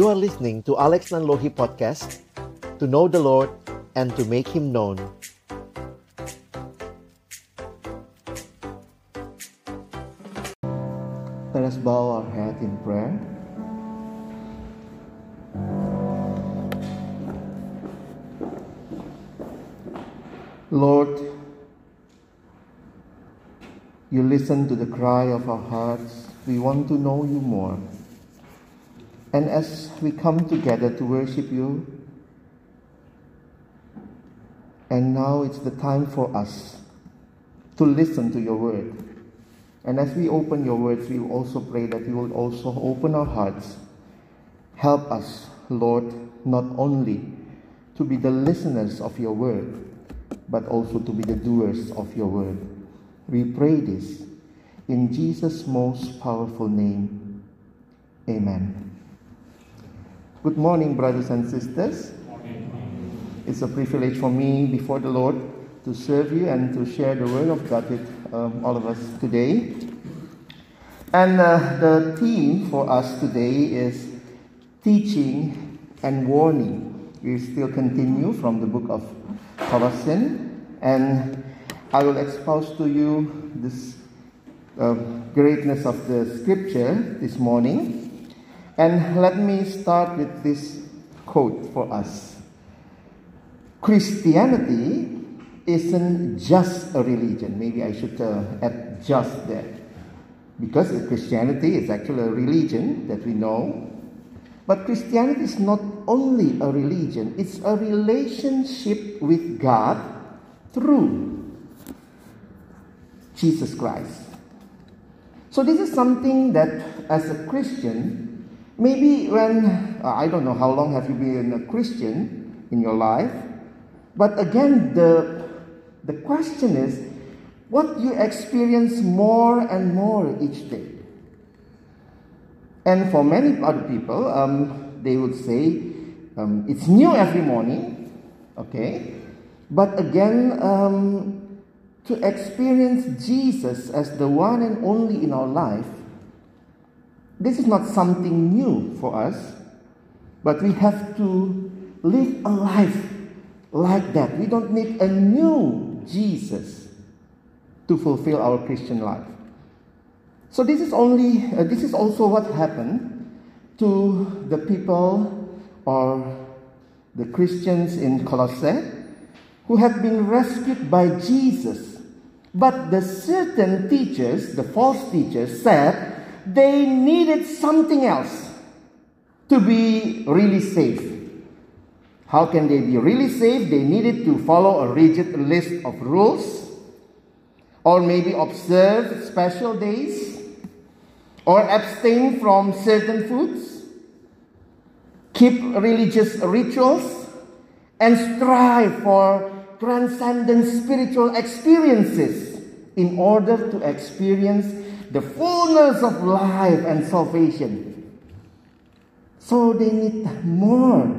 You are listening to Alex Nanlohi Podcast To know the Lord and to make Him known Let us bow our head in prayer. Lord, you listen to the cry of our hearts. We want to know you more. And as we come together to worship you, and now it's the time for us to listen to your word. And as we open your words, we also pray that you will also open our hearts. Help us, Lord, not only to be the listeners of your word, but also to be the doers of your word. We pray this in Jesus' most powerful name. Amen. Good morning, brothers and sisters. It's a privilege for me before the Lord to serve you and to share the word of God with um, all of us today. And uh, the theme for us today is teaching and warning. We still continue from the book of Colossians, and I will expose to you this uh, greatness of the scripture this morning. And let me start with this quote for us Christianity isn't just a religion. Maybe I should uh, add just that. Because Christianity is actually a religion that we know. But Christianity is not only a religion, it's a relationship with God through Jesus Christ. So, this is something that as a Christian, maybe when, uh, I don't know how long have you been a Christian in your life, but again, the the question is what you experience more and more each day. And for many other people, um, they would say um, it's new every morning, okay? But again, um, to experience Jesus as the one and only in our life, this is not something new for us, but we have to live a life like that. We don't need a new Jesus to fulfill our Christian life. So this is only uh, this is also what happened to the people or the Christians in Colossae who had been rescued by Jesus. But the certain teachers, the false teachers said they needed something else to be really safe. How can they be really safe? They needed to follow a rigid list of rules, or maybe observe special days, or abstain from certain foods, keep religious rituals, and strive for transcendent spiritual experiences in order to experience the fullness of life and salvation. So they need more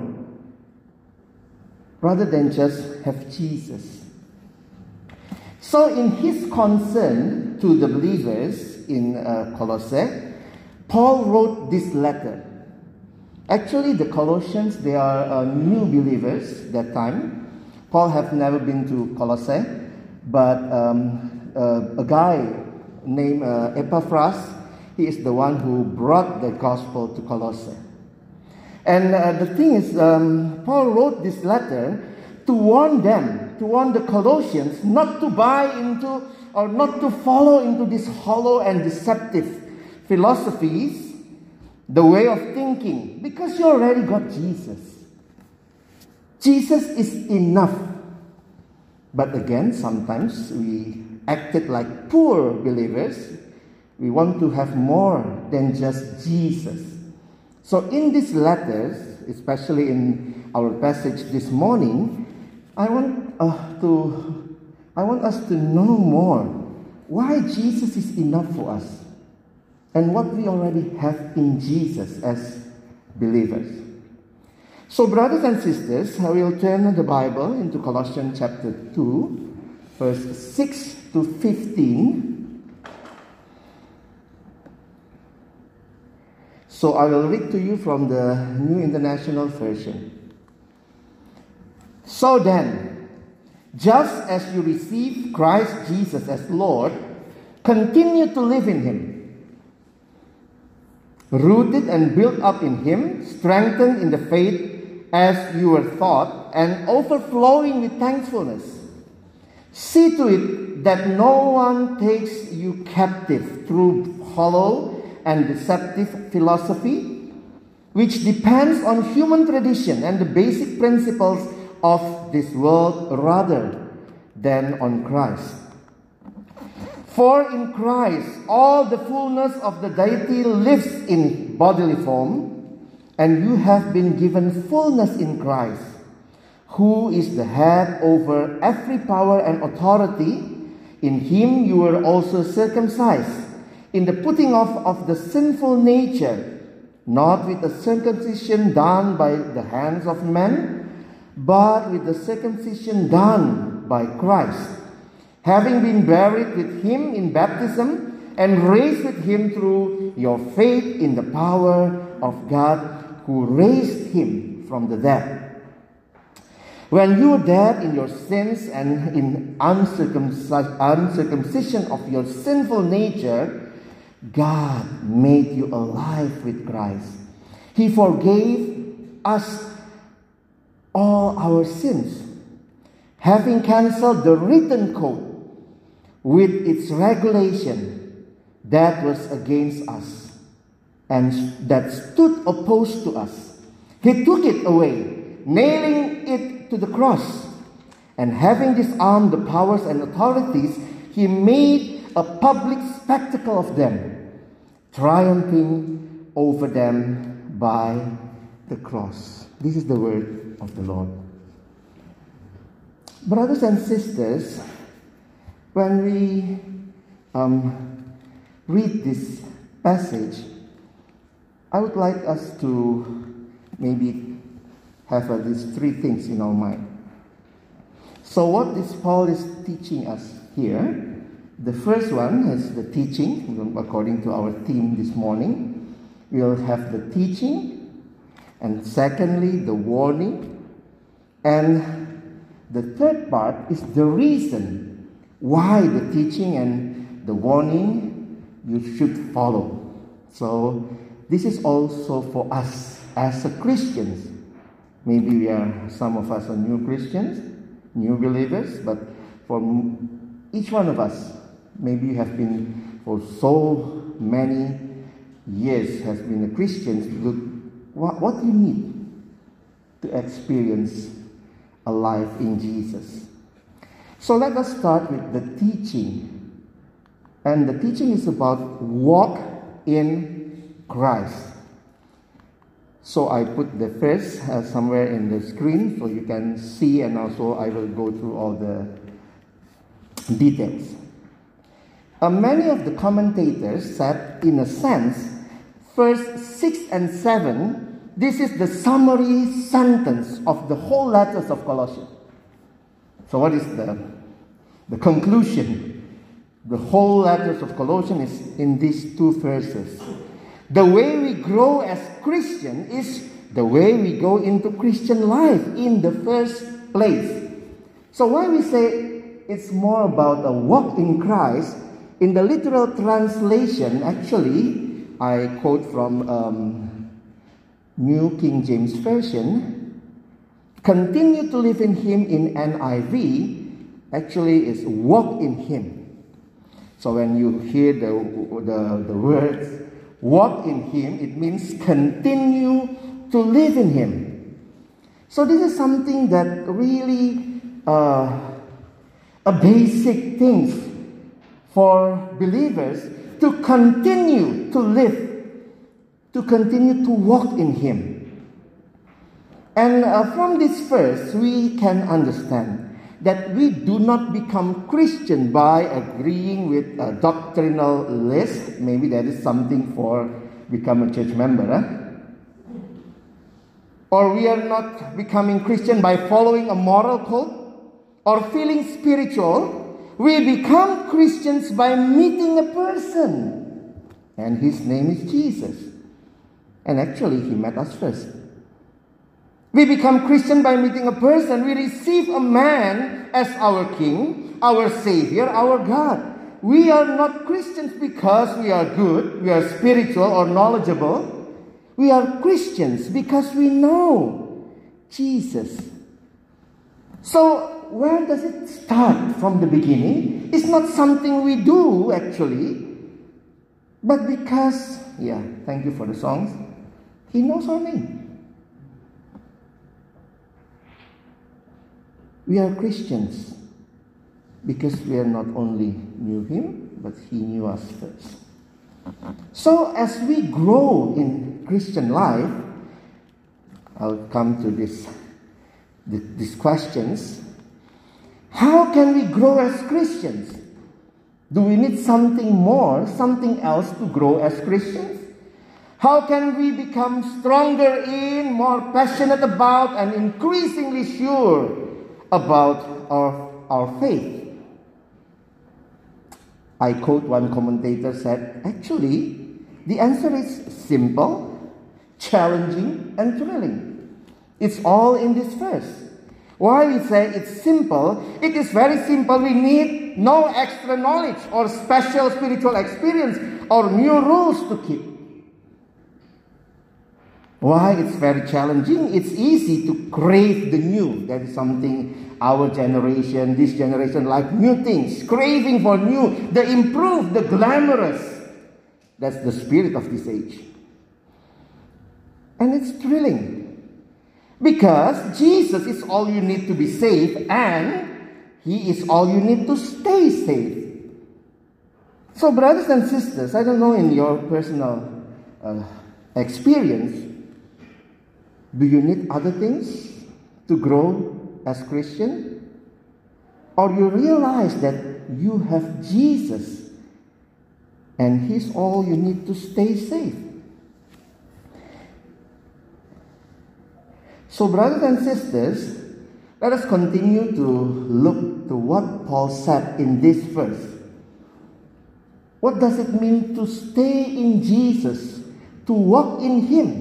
rather than just have Jesus. So, in his concern to the believers in uh, Colossae, Paul wrote this letter. Actually, the Colossians, they are uh, new believers that time. Paul have never been to Colossae, but um, uh, a guy named uh, Epaphras, he is the one who brought the gospel to Colossae. And uh, the thing is, um, Paul wrote this letter to warn them, to warn the Colossians not to buy into or not to follow into these hollow and deceptive philosophies, the way of thinking, because you already got Jesus. Jesus is enough. But again, sometimes we acted like poor believers. We want to have more than just Jesus. So, in these letters, especially in our passage this morning, I want uh, to I want us to know more why Jesus is enough for us and what we already have in Jesus as believers. So, brothers and sisters, I will turn the Bible into Colossians chapter 2, verse 6 to 15. So I will read to you from the New International Version. So then, just as you receive Christ Jesus as Lord, continue to live in Him. Rooted and built up in Him, strengthened in the faith as you were taught, and overflowing with thankfulness. See to it that no one takes you captive through hollow and deceptive philosophy, which depends on human tradition and the basic principles of this world rather than on Christ. For in Christ all the fullness of the deity lives in bodily form, and you have been given fullness in Christ, who is the head over every power and authority. In him you were also circumcised, in the putting off of the sinful nature, not with a circumcision done by the hands of men but with the circumcision done by Christ, having been buried with him in baptism and raised with him through your faith in the power of God who raised him from the dead. When you were dead in your sins and in uncircumcision of your sinful nature, God made you alive with Christ. He forgave us all our sins, having cancelled the written code with its regulation that was against us and that stood opposed to us. He took it away, nailing it to the cross. And having disarmed the powers and authorities, he made a public spectacle of them, triumphing over them by the cross. This is the word of the Lord. Brothers and sisters, when we um, read this passage, I would like us to maybe have uh, these three things in our mind. So, what this Paul is teaching us here, the first one is the teaching, according to our theme this morning. We'll have the teaching, and secondly, the warning, and the third part is the reason why the teaching and the warning you should follow. So, this is also for us as Christians. Maybe we are, some of us are new Christians, new believers, but for each one of us, maybe you have been for so many years has been a Christian. Look, What, what do you need to experience a life in Jesus. So let us start with the teaching. And the teaching is about walk in Christ. So I put the first uh, somewhere in the screen so you can see, and also I will go through all the details. Uh, many of the commentators said, in a sense, verse 6 and 7 this is the summary sentence of the whole letters of Colossians. So, what is the, the conclusion? The whole letters of Colossians is in these two verses. The way we grow as Christian is the way we go into Christian life in the first place. So, why we say it's more about a walk in Christ, in the literal translation, actually, I quote from um, New King James Version, continue to live in Him in NIV actually is walk in Him. So when you hear the, the, the words walk in Him, it means continue to live in Him. So this is something that really uh, a basic things for believers to continue to live to continue to walk in Him. And uh, from this verse, we can understand that we do not become Christian by agreeing with a doctrinal list. Maybe that is something for become a church member. Or we are not becoming Christian by following a moral code or feeling spiritual. We become Christians by meeting a person, and his name is Jesus. And actually, He met us first. We become Christian by meeting a person. We receive a man as our King, our Savior, our God. We are not Christians because we are good, we are spiritual or knowledgeable. We are Christians because we know Jesus. So, where does it start from the beginning? It's not something we do actually, but because, yeah, thank you for the songs, He knows our name. We are Christians because we are not only knew him, but he knew us first. So as we grow in Christian life, I'll come to this, these questions. How can we grow as Christians? Do we need something more, something else to grow as Christians? How can we become stronger in, more passionate about, and increasingly sure about our, our faith? I quote one commentator said, actually, the answer is simple, challenging, and thrilling. It's all in this verse. Why we say it's simple? It is very simple. We need no extra knowledge or special spiritual experience or new rules to keep. Why it's very challenging? It's easy to crave the new. That is something our generation, this generation, like new things, craving for new, the improved, the glamorous. That's the spirit of this age. And it's thrilling. Because Jesus is all you need to be safe, and He is all you need to stay safe. So, brothers and sisters, I don't know in your personal uh, experience, do you need other things to grow as Christian, or you realize that you have Jesus and He's all you need to stay safe. So, brothers and sisters, let us continue to look to what Paul said in this verse. What does it mean to stay in Jesus, to walk in Him?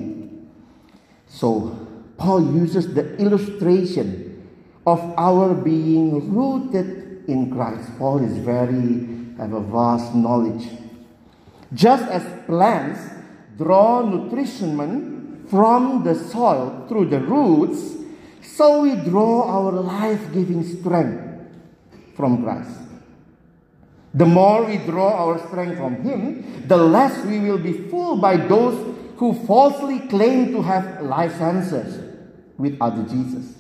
So, Paul uses the illustration of our being rooted in Christ. Paul is very, have a vast knowledge. Just as plants draw nutrition from the soil through the roots, so we draw our life giving strength from Christ. The more we draw our strength from Him, the less we will be fooled by those who falsely claim to have life answers with other Jesus.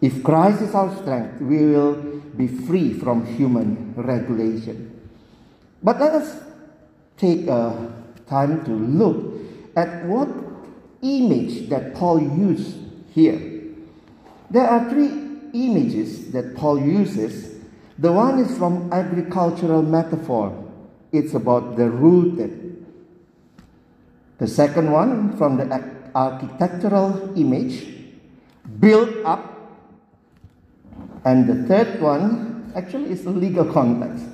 If Christ is our strength, we will be free from human regulation. But let us take a time to look at what image that Paul used here. There are three images that Paul uses. The one is from agricultural metaphor. It's about the rooted. The second one from the architectural image, built up and the third one actually is the legal context.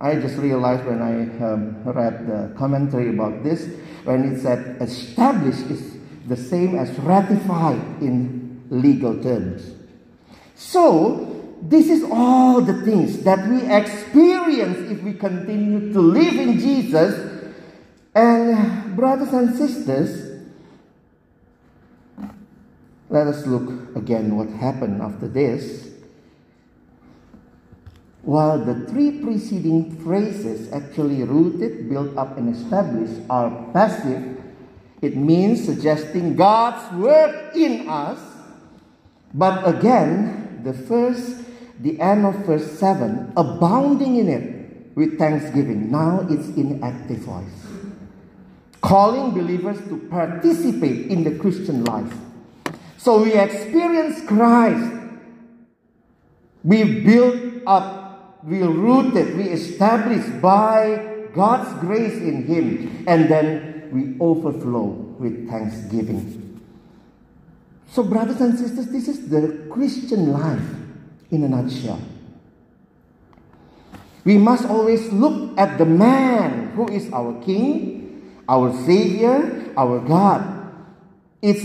I just realized when I um, read the commentary about this, when it said established is the same as ratified in legal terms. So, this is all the things that we experience if we continue to live in Jesus. And, uh, brothers and sisters, let us look again what happened after this. While the three preceding phrases, actually rooted, built up, and established, are passive, it means suggesting God's work in us. But again, the first, the end of verse 7, abounding in it with thanksgiving. Now it's in active voice. Calling believers to participate in the Christian life. So we experience Christ. We build up we rooted, we established by God's grace in Him, and then we overflow with thanksgiving. So, brothers and sisters, this is the Christian life in a nutshell. We must always look at the man who is our King, our Savior, our God. It's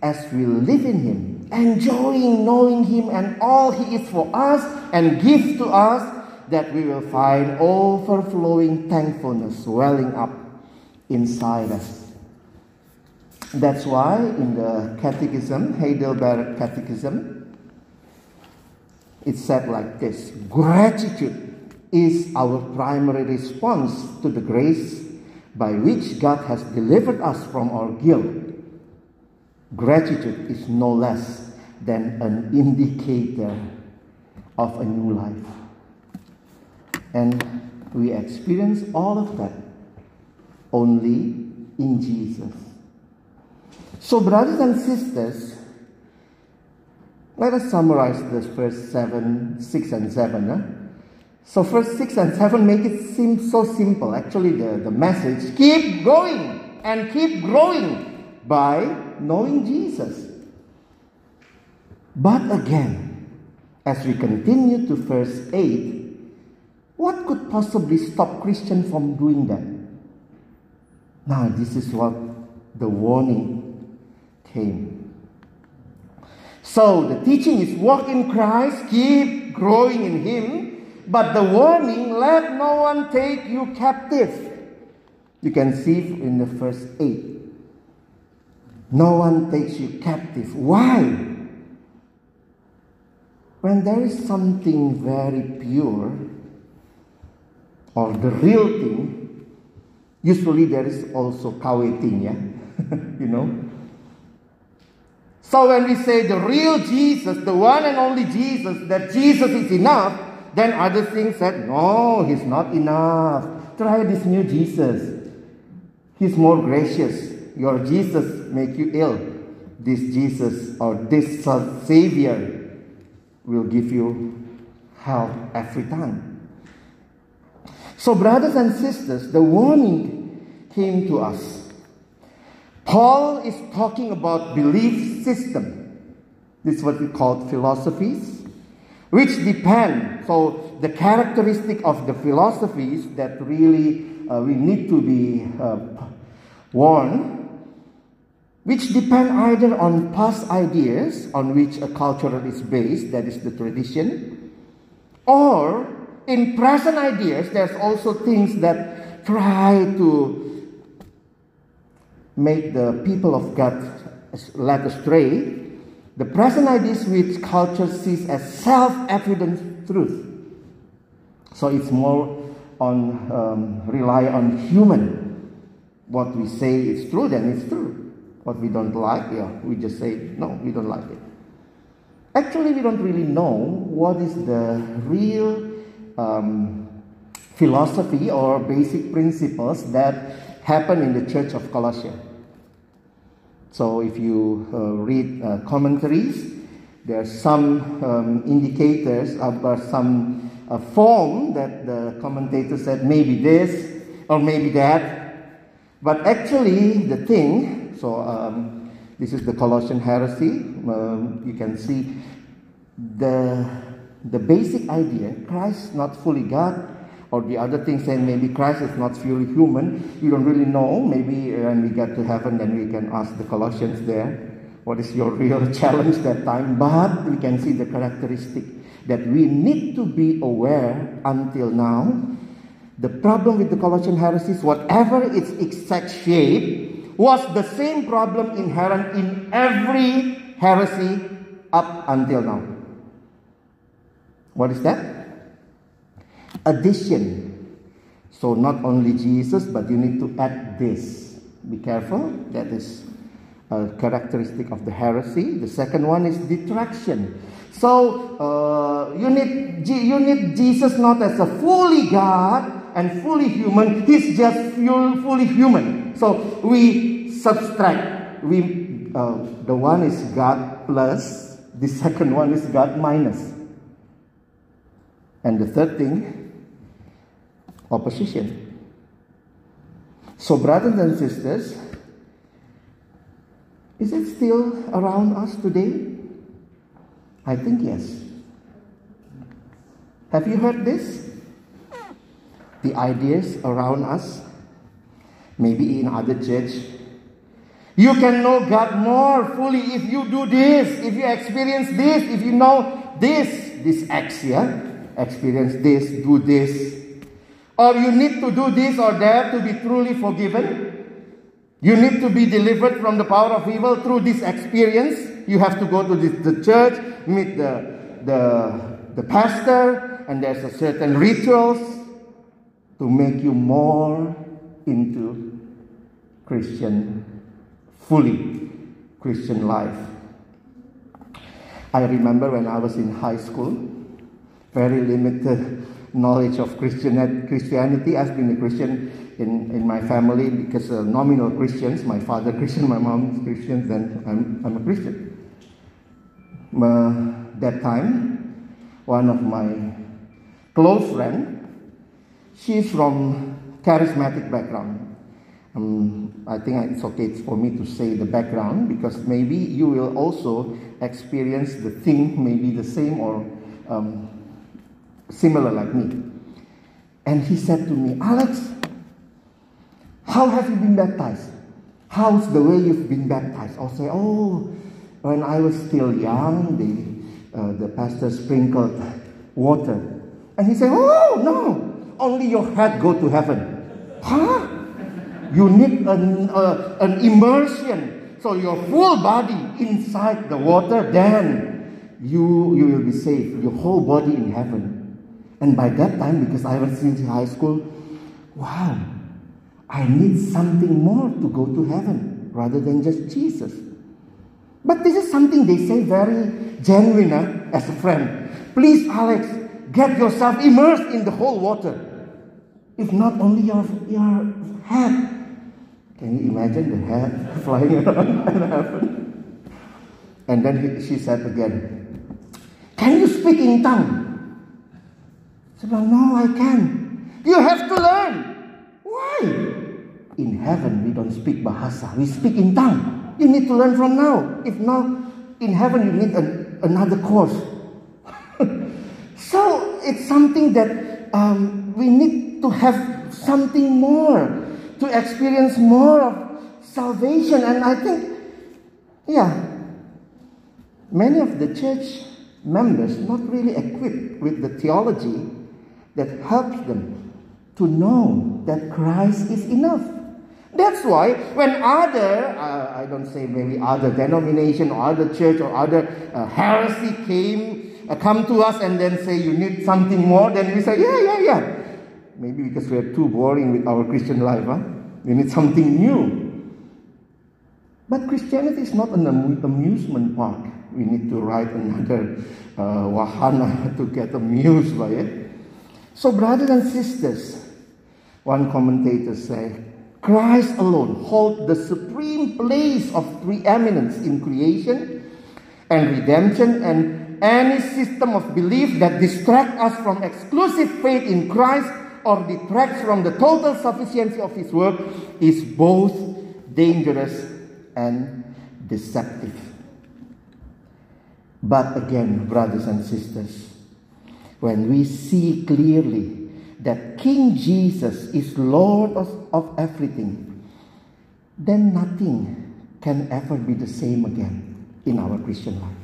as we live in Him, enjoying knowing Him and all He is for us and gives to us, that we will find overflowing thankfulness welling up inside us. That's why in the Catechism, Heidelberg Catechism, it said like this Gratitude is our primary response to the grace by which God has delivered us from our guilt. Gratitude is no less than an indicator of a new life. And we experience all of that only in Jesus. So, brothers and sisters, let us summarize this verse 7, 6, and 7. Huh? So, verse 6 and 7 make it seem so simple. Actually, the, the message keep going and keep growing by knowing Jesus. But again, as we continue to verse 8, what could possibly stop Christian from doing that? Now, this is what the warning came. So, the teaching is walk in Christ, keep growing in Him, but the warning, let no one take you captive. You can see in the verse 8. No one takes you captive. Why? When there is something very pure, or the real thing, usually there is also kaweting, yeah? you know? So when we say the real Jesus, the one and only Jesus, that Jesus is enough, then other things said, no, he's not enough. Try this new Jesus. He's more gracious. Your Jesus make you ill. This Jesus or this Savior will give you health every time. So, brothers and sisters, the warning came to us. Paul is talking about belief system. This is what we call philosophies, which depend. So, the characteristic of the philosophies that really uh, we need to be uh, warned, which depend either on past ideas on which a culture is based, that is the tradition, or in present ideas, there's also things that try to make the people of God led astray. The present ideas which culture sees as self-evident truth. So it's more on um, rely on human. What we say is true, then it's true. What we don't like, yeah, we just say no, we don't like it. Actually, we don't really know what is the real um, philosophy or basic principles that happen in the church of Colossia. So, if you uh, read uh, commentaries, there are some um, indicators about some uh, form that the commentator said maybe this or maybe that. But actually, the thing, so um, this is the Colossian heresy. Um, you can see the the basic idea Christ not fully God, or the other thing saying maybe Christ is not fully human. You don't really know. Maybe uh, when we get to heaven, then we can ask the Colossians there, what is your real challenge that time? But we can see the characteristic that we need to be aware until now. The problem with the Colossian heresies, whatever its exact shape, was the same problem inherent in every heresy up until now. What is that? Addition. So not only Jesus, but you need to add this. Be careful. That is a characteristic of the heresy. The second one is detraction. So uh, you need you need Jesus not as a fully God and fully human. He's just fully human. So we subtract. We uh, the one is God plus. The second one is God minus. And the third thing, opposition. So, brothers and sisters, is it still around us today? I think yes. Have you heard this? The ideas around us, maybe in other church, You can know God more fully if you do this, if you experience this, if you know this, this acts, yeah? Experience this, do this. Or you need to do this or that to be truly forgiven. You need to be delivered from the power of evil through this experience. You have to go to the, the church, meet the, the, the pastor, and there's a certain rituals to make you more into Christian, fully Christian life. I remember when I was in high school, very limited knowledge of Christianity. I've been a Christian in, in my family because uh, nominal Christians, my father Christian, my mom Christian, then I'm, I'm a Christian. Uh, that time, one of my close friend, she's from charismatic background. Um, I think it's okay for me to say the background because maybe you will also experience the thing, maybe the same or um, similar like me. And he said to me, Alex, how have you been baptized? How's the way you've been baptized? I'll say, oh, when I was still young, the, uh, the pastor sprinkled water. And he said, oh, no, only your head go to heaven. Huh? You need an, uh, an immersion. So your full body inside the water, then you, you will be safe. Your whole body in heaven. And by that time, because I was in high school, wow, I need something more to go to heaven rather than just Jesus. But this is something they say very genuine uh, as a friend. Please, Alex, get yourself immersed in the whole water. If not only your, your head. Can you imagine the head flying around in heaven? And then he, she said again, Can you speak in tongue? Said, well, no, I can. You have to learn. Why? In heaven, we don't speak Bahasa. We speak in tongue. You need to learn from now. If not, in heaven, you need an, another course. so it's something that um, we need to have something more, to experience more of salvation. And I think, yeah, many of the church members not really equipped with the theology that helps them to know that Christ is enough. That's why when other, uh, I don't say maybe other denomination or other church or other uh, heresy came, uh, come to us and then say you need something more, then we say, yeah, yeah, yeah. Maybe because we are too boring with our Christian life, huh? We need something new. But Christianity is not an amusement park. We need to ride another uh, wahana to get amused by it. So, brothers and sisters, one commentator said, Christ alone holds the supreme place of preeminence in creation and redemption, and any system of belief that distracts us from exclusive faith in Christ or detracts from the total sufficiency of His work is both dangerous and deceptive. But again, brothers and sisters, when we see clearly that King Jesus is Lord of, of everything, then nothing can ever be the same again in our Christian life.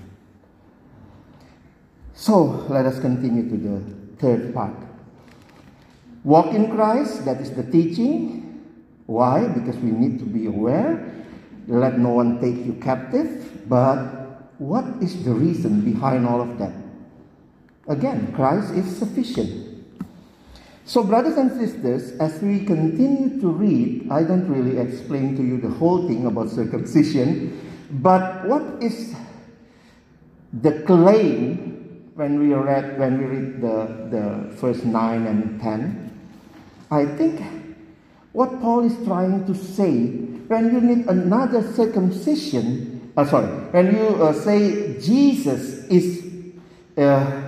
So let us continue to the third part. Walk in Christ, that is the teaching. Why? Because we need to be aware. Let no one take you captive. But what is the reason behind all of that? Again, Christ is sufficient. So, brothers and sisters, as we continue to read, I don't really explain to you the whole thing about circumcision, but what is the claim when we read when we read the, the first nine and ten? I think what Paul is trying to say when you need another circumcision, uh, sorry, when you uh, say Jesus is uh,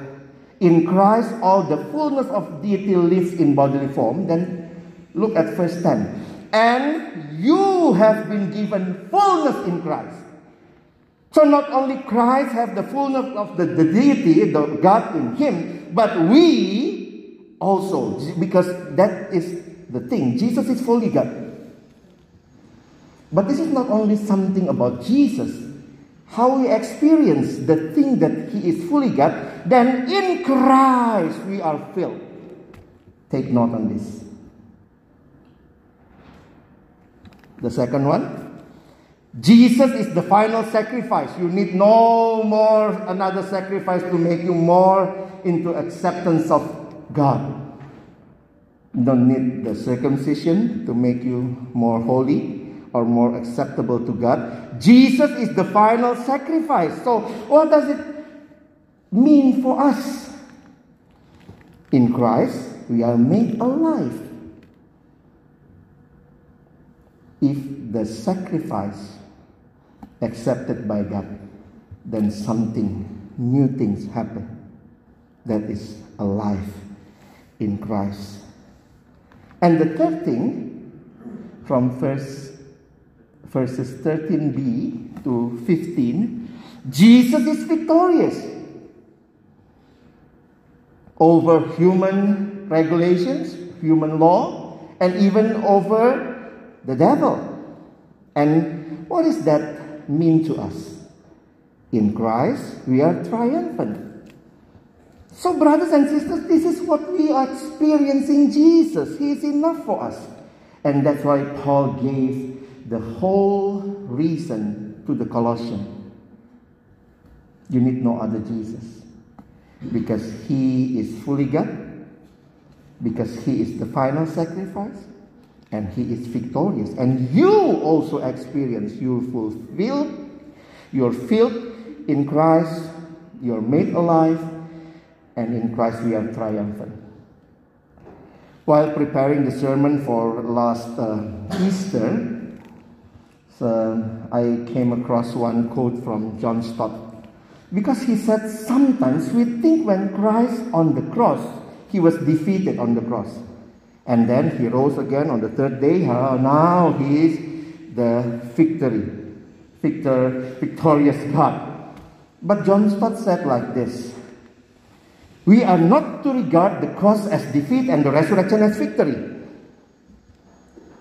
in Christ all the fullness of deity lives in bodily form, then look at verse 10. And you have been given fullness in Christ. So not only Christ have the fullness of the, the deity, the God in him, but we also, because that is the thing. Jesus is fully God. But this is not only something about Jesus, how we experience the thing that He is fully God, then in Christ we are filled. Take note on this. The second one, Jesus is the final sacrifice. You need no more another sacrifice to make you more into acceptance of God. You don't need the circumcision to make you more holy or more acceptable to God. Jesus is the final sacrifice. So, what does it mean for us? In Christ, we are made alive. If the sacrifice accepted by God, then something, new things happen that is alive in Christ. And the third thing, from verse, verses 13b to 15, Jesus is victorious over human regulations, human law, and even over the devil. And what does that mean to us? In Christ, we are triumphant. So, brothers and sisters, this is what we are experiencing Jesus. He is enough for us. And that's why Paul gave the whole reason to the Colossians. You need no other Jesus. Because he is fully God, because he is the final sacrifice, and he is victorious. And you also experience you're fulfilled, you're filled in Christ, you're made alive, and in Christ we are triumphant. While preparing the sermon for last uh, Easter, so I came across one quote from John Stott. Because he said, sometimes we think when Christ on the cross, he was defeated on the cross. And then he rose again on the third day. Uh, now he is the victory, victor, victorious God. But John Stott said like this we are not to regard the cross as defeat and the resurrection as victory.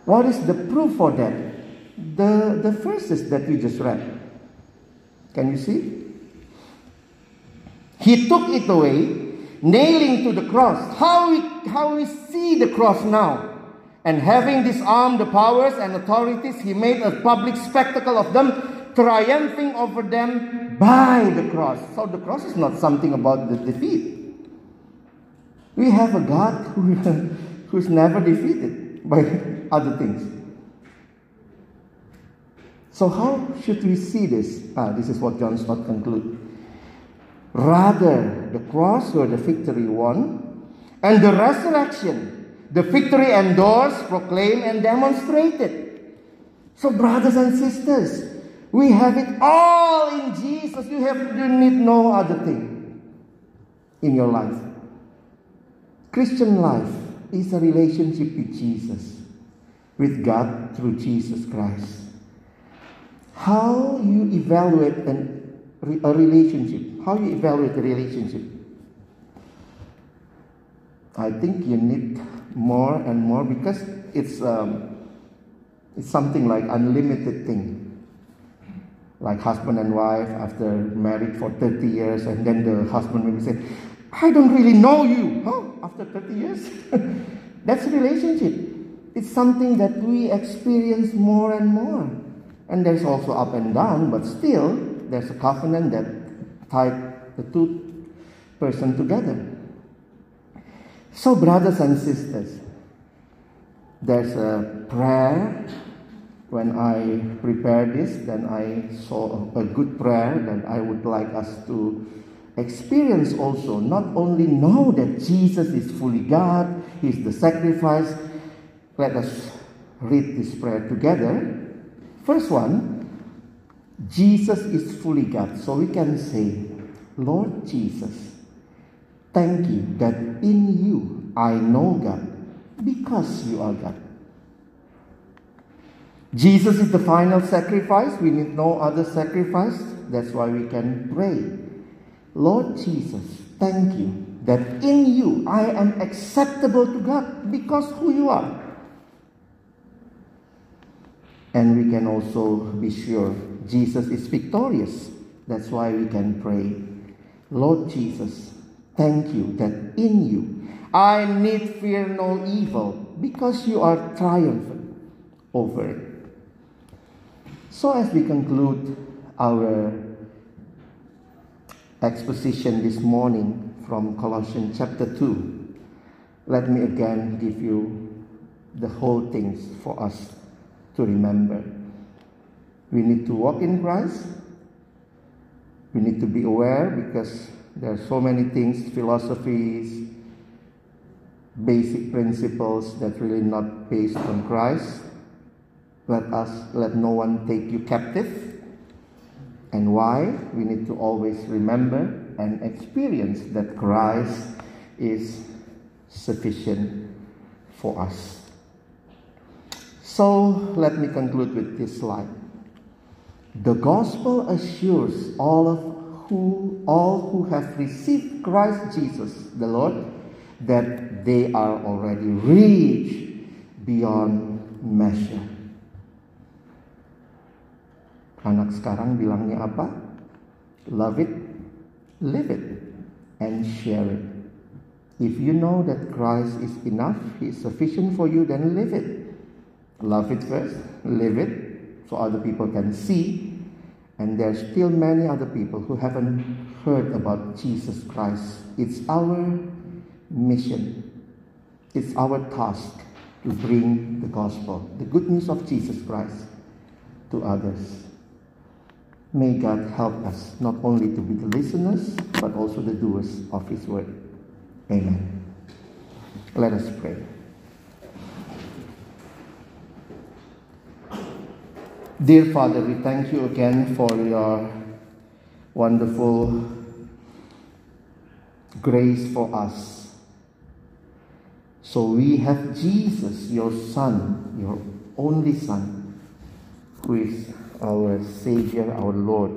What is the proof for that? The, the verses that we just read. Can you see? He took it away, nailing to the cross. How we, how we see the cross now. And having disarmed the powers and authorities, he made a public spectacle of them, triumphing over them by the cross. So the cross is not something about the defeat. We have a God who, who is never defeated by other things. So, how should we see this? Ah, this is what John Stott concludes. Rather, the cross where the victory won, and the resurrection, the victory endorsed, proclaimed, and demonstrated. So, brothers and sisters, we have it all in Jesus. You have you need no other thing in your life. Christian life is a relationship with Jesus, with God through Jesus Christ. How you evaluate an, a relationship, how you evaluate a relationship. I think you need more and more because it's, um, it's something like unlimited thing. Like husband and wife after married for 30 years and then the husband will say, I don't really know you. Huh? After 30 years? That's a relationship. It's something that we experience more and more. And there's also up and down, but still, there's a covenant that tied the two person together. So, brothers and sisters, there's a prayer. When I prepared this, then I saw a good prayer that I would like us to experience also, not only know that Jesus is fully God, He's the sacrifice. Let us read this prayer together. First one, Jesus is fully God. So we can say, Lord Jesus, thank you that in you I know God because you are God. Jesus is the final sacrifice. We need no other sacrifice. That's why we can pray. Lord Jesus, thank you that in you I am acceptable to God because who you are. And we can also be sure Jesus is victorious. That's why we can pray, Lord Jesus, thank you that in you I need fear no evil because you are triumphant over it. So, as we conclude our exposition this morning from Colossians chapter 2, let me again give you the whole things for us to remember. We need to walk in Christ. We need to be aware because there are so many things, philosophies, basic principles that really not based on Christ. Let us let no one take you captive. And why? We need to always remember and experience that Christ is sufficient for us. So let me conclude with this slide. The gospel assures all of who all who have received Christ Jesus the Lord that they are already rich beyond measure. Anak sekarang bilangnya apa? Love it, live it, and share it. If you know that Christ is enough, He is sufficient for you, then live it. Love it first, live it, so other people can see. And there are still many other people who haven't heard about Jesus Christ. It's our mission, it's our task to bring the gospel, the good news of Jesus Christ, to others. May God help us not only to be the listeners, but also the doers of His word. Amen. Let us pray. Dear Father, we thank you again for your wonderful grace for us. So we have Jesus, your Son, your only Son, who is our Savior, our Lord.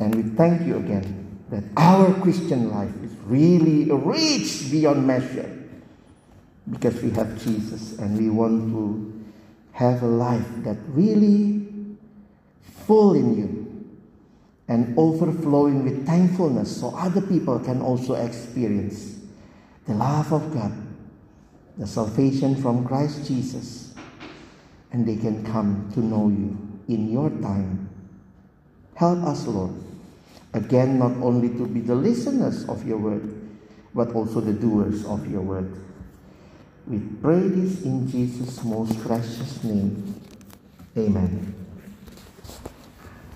And we thank you again that our Christian life is really rich beyond measure because we have Jesus and we want to have a life that really full in you and overflowing with thankfulness so other people can also experience the love of God, the salvation from Christ Jesus, and they can come to know you in your time. Help us, Lord, again, not only to be the listeners of your word, but also the doers of your word. We pray this in Jesus' most precious name. Amen.